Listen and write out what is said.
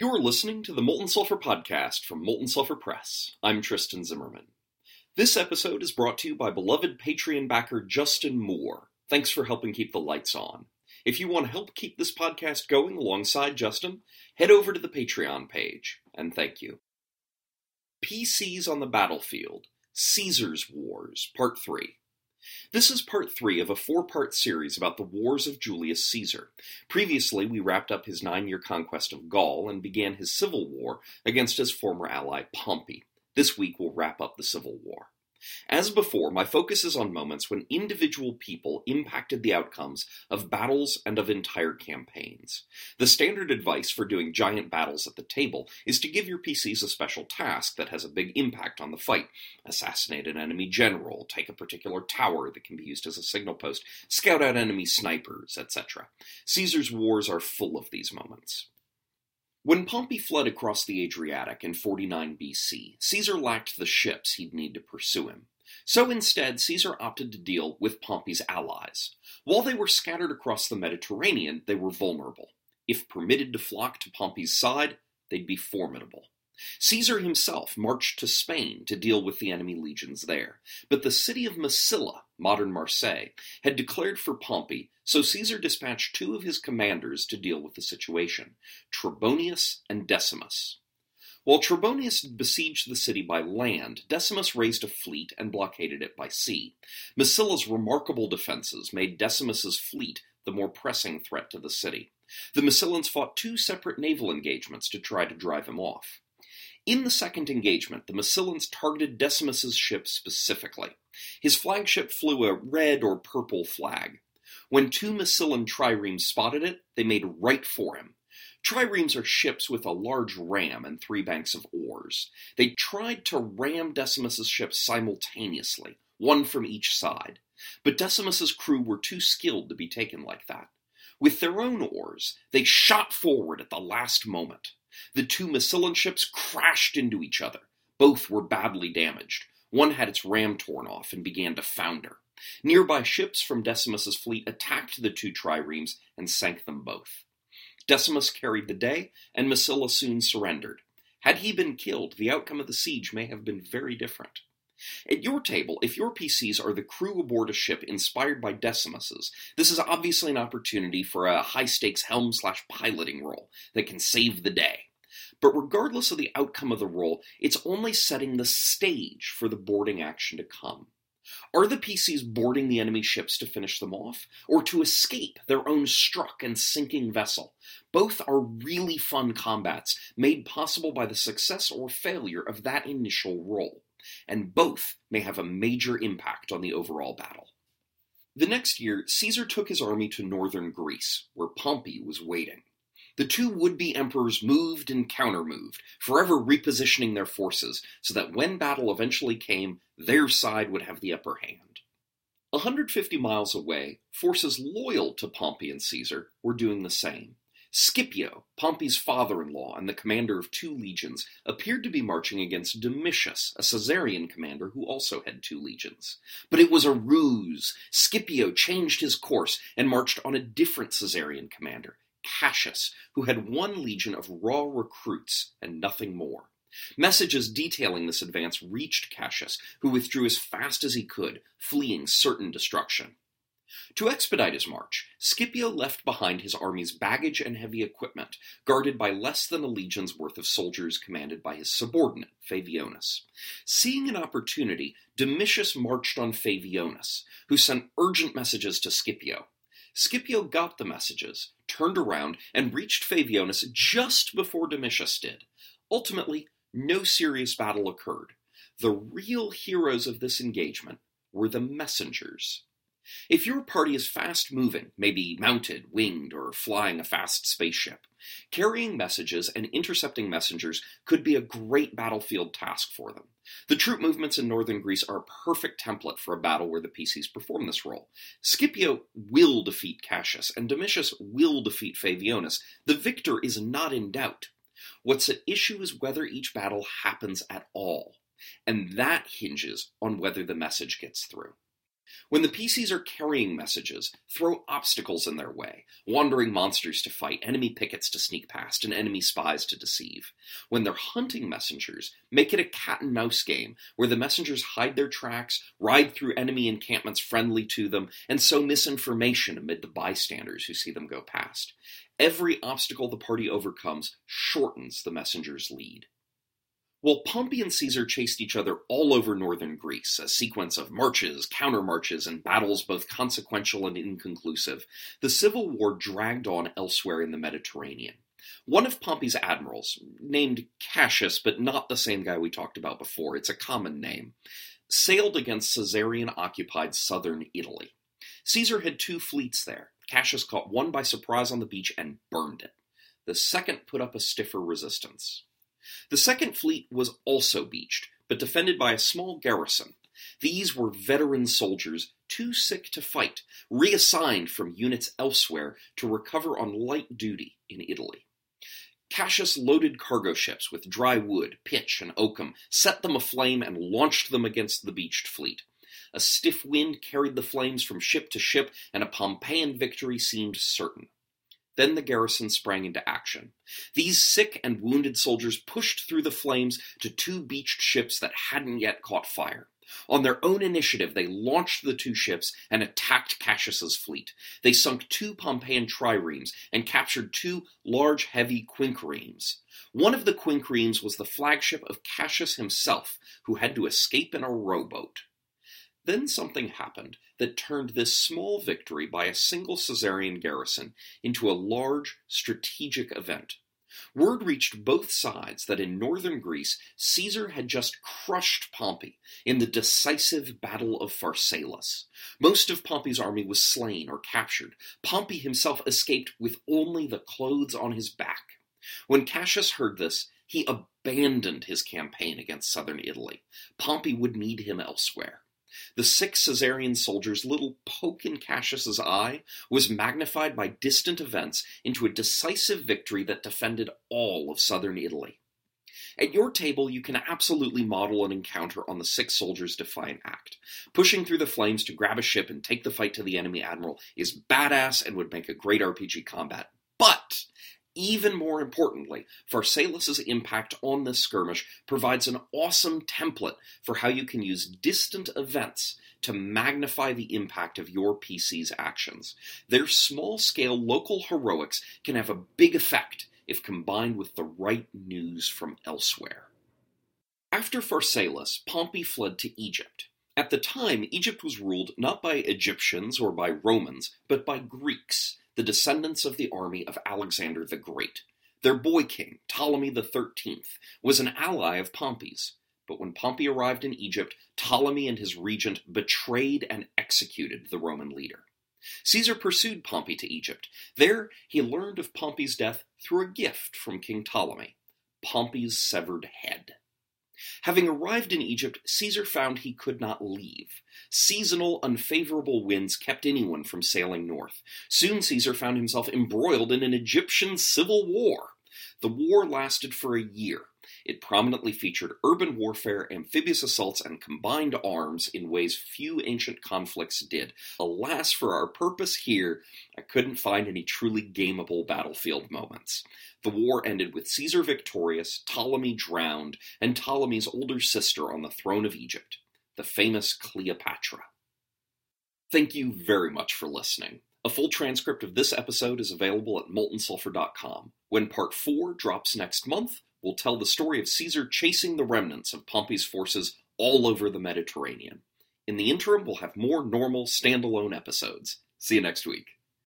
You're listening to the Molten Sulfur Podcast from Molten Sulfur Press. I'm Tristan Zimmerman. This episode is brought to you by beloved Patreon backer Justin Moore. Thanks for helping keep the lights on. If you want to help keep this podcast going alongside Justin, head over to the Patreon page, and thank you. PCs on the Battlefield Caesar's Wars, Part 3. This is part three of a four part series about the wars of Julius Caesar. Previously, we wrapped up his nine year conquest of Gaul and began his civil war against his former ally Pompey. This week, we'll wrap up the Civil War. As before, my focus is on moments when individual people impacted the outcomes of battles and of entire campaigns. The standard advice for doing giant battles at the table is to give your PCs a special task that has a big impact on the fight. Assassinate an enemy general, take a particular tower that can be used as a signal post, scout out enemy snipers, etc. Caesar's wars are full of these moments. When Pompey fled across the Adriatic in 49 BC, Caesar lacked the ships he'd need to pursue him. So instead, Caesar opted to deal with Pompey's allies. While they were scattered across the Mediterranean, they were vulnerable. If permitted to flock to Pompey's side, they'd be formidable. Caesar himself marched to Spain to deal with the enemy legions there, but the city of Massilia, modern Marseille, had declared for Pompey, so Caesar dispatched two of his commanders to deal with the situation Trebonius and Decimus. While Trebonius besieged the city by land, Decimus raised a fleet and blockaded it by sea. Massilia's remarkable defenses made Decimus's fleet the more pressing threat to the city. The Massilians fought two separate naval engagements to try to drive him off. In the second engagement, the Massilians targeted Decimus's ship specifically. His flagship flew a red or purple flag. When two Massilian triremes spotted it, they made right for him. Triremes are ships with a large ram and three banks of oars. They tried to ram Decimus's ship simultaneously, one from each side. But Decimus's crew were too skilled to be taken like that. With their own oars, they shot forward at the last moment. The two Massilian ships crashed into each other. Both were badly damaged. One had its ram torn off and began to founder. Nearby ships from Decimus's fleet attacked the two triremes and sank them both. Decimus carried the day, and Massilia soon surrendered. Had he been killed, the outcome of the siege may have been very different. At your table, if your PCs are the crew aboard a ship inspired by Decimus's, this is obviously an opportunity for a high stakes helm slash piloting roll that can save the day. But regardless of the outcome of the roll, it's only setting the stage for the boarding action to come. Are the PCs boarding the enemy ships to finish them off, or to escape their own struck and sinking vessel? Both are really fun combats, made possible by the success or failure of that initial roll, and both may have a major impact on the overall battle. The next year, Caesar took his army to northern Greece, where Pompey was waiting. The two would be emperors moved and countermoved, forever repositioning their forces so that when battle eventually came, their side would have the upper hand. 150 miles away, forces loyal to Pompey and Caesar were doing the same. Scipio, Pompey's father in law and the commander of two legions, appeared to be marching against Domitius, a Caesarian commander who also had two legions. But it was a ruse. Scipio changed his course and marched on a different Caesarian commander, Cassius, who had one legion of raw recruits and nothing more. Messages detailing this advance reached Cassius, who withdrew as fast as he could, fleeing certain destruction. To expedite his march, Scipio left behind his army's baggage and heavy equipment, guarded by less than a legion's worth of soldiers commanded by his subordinate, Favonius. Seeing an opportunity, Domitius marched on Favonius, who sent urgent messages to Scipio. Scipio got the messages, turned around, and reached Favonius just before Domitius did. Ultimately, no serious battle occurred. The real heroes of this engagement were the messengers. If your party is fast moving, maybe mounted, winged, or flying a fast spaceship, carrying messages and intercepting messengers could be a great battlefield task for them. The troop movements in northern Greece are a perfect template for a battle where the PCs perform this role. Scipio will defeat Cassius, and Domitius will defeat Favonius. The victor is not in doubt. What's at issue is whether each battle happens at all, and that hinges on whether the message gets through. When the PCs are carrying messages, throw obstacles in their way, wandering monsters to fight, enemy pickets to sneak past, and enemy spies to deceive. When they're hunting messengers, make it a cat and mouse game where the messengers hide their tracks, ride through enemy encampments friendly to them, and sow misinformation amid the bystanders who see them go past. Every obstacle the party overcomes shortens the messenger's lead. While Pompey and Caesar chased each other all over northern Greece, a sequence of marches, countermarches, and battles both consequential and inconclusive, the civil war dragged on elsewhere in the Mediterranean. One of Pompey's admirals, named Cassius, but not the same guy we talked about before, it's a common name, sailed against Caesarian occupied southern Italy. Caesar had two fleets there. Cassius caught one by surprise on the beach and burned it. The second put up a stiffer resistance. The Second Fleet was also beached, but defended by a small garrison. These were veteran soldiers too sick to fight, reassigned from units elsewhere to recover on light duty in Italy. Cassius loaded cargo ships with dry wood, pitch, and oakum, set them aflame, and launched them against the beached fleet. A stiff wind carried the flames from ship to ship, and a Pompeian victory seemed certain. Then the garrison sprang into action. These sick and wounded soldiers pushed through the flames to two beached ships that hadn't yet caught fire. On their own initiative, they launched the two ships and attacked Cassius's fleet. They sunk two Pompeian triremes and captured two large, heavy quinquiremes. One of the quinquiremes was the flagship of Cassius himself, who had to escape in a rowboat. Then something happened that turned this small victory by a single Caesarian garrison into a large strategic event. Word reached both sides that in northern Greece, Caesar had just crushed Pompey in the decisive Battle of Pharsalus. Most of Pompey's army was slain or captured. Pompey himself escaped with only the clothes on his back. When Cassius heard this, he abandoned his campaign against southern Italy. Pompey would need him elsewhere. The sick Caesarian soldier's little poke in Cassius's eye was magnified by distant events into a decisive victory that defended all of southern Italy. At your table, you can absolutely model an encounter on the sick soldier's defiant act. Pushing through the flames to grab a ship and take the fight to the enemy admiral is badass and would make a great RPG combat. But even more importantly, Pharsalus's impact on this skirmish provides an awesome template for how you can use distant events to magnify the impact of your PC's actions. Their small scale local heroics can have a big effect if combined with the right news from elsewhere. After Pharsalus, Pompey fled to Egypt. At the time, Egypt was ruled not by Egyptians or by Romans, but by Greeks the descendants of the army of Alexander the Great. Their boy king, Ptolemy XIII, was an ally of Pompey's. But when Pompey arrived in Egypt, Ptolemy and his regent betrayed and executed the Roman leader. Caesar pursued Pompey to Egypt. There he learned of Pompey's death through a gift from King Ptolemy Pompey's severed head. Having arrived in Egypt, Caesar found he could not leave. Seasonal, unfavorable winds kept anyone from sailing north. Soon Caesar found himself embroiled in an Egyptian civil war. The war lasted for a year. It prominently featured urban warfare, amphibious assaults, and combined arms in ways few ancient conflicts did. Alas, for our purpose here, I couldn't find any truly gameable battlefield moments. The war ended with Caesar victorious, Ptolemy drowned, and Ptolemy's older sister on the throne of Egypt, the famous Cleopatra. Thank you very much for listening. A full transcript of this episode is available at moltensulfur.com. When part 4 drops next month, we'll tell the story of Caesar chasing the remnants of Pompey's forces all over the Mediterranean. In the interim, we'll have more normal, standalone episodes. See you next week.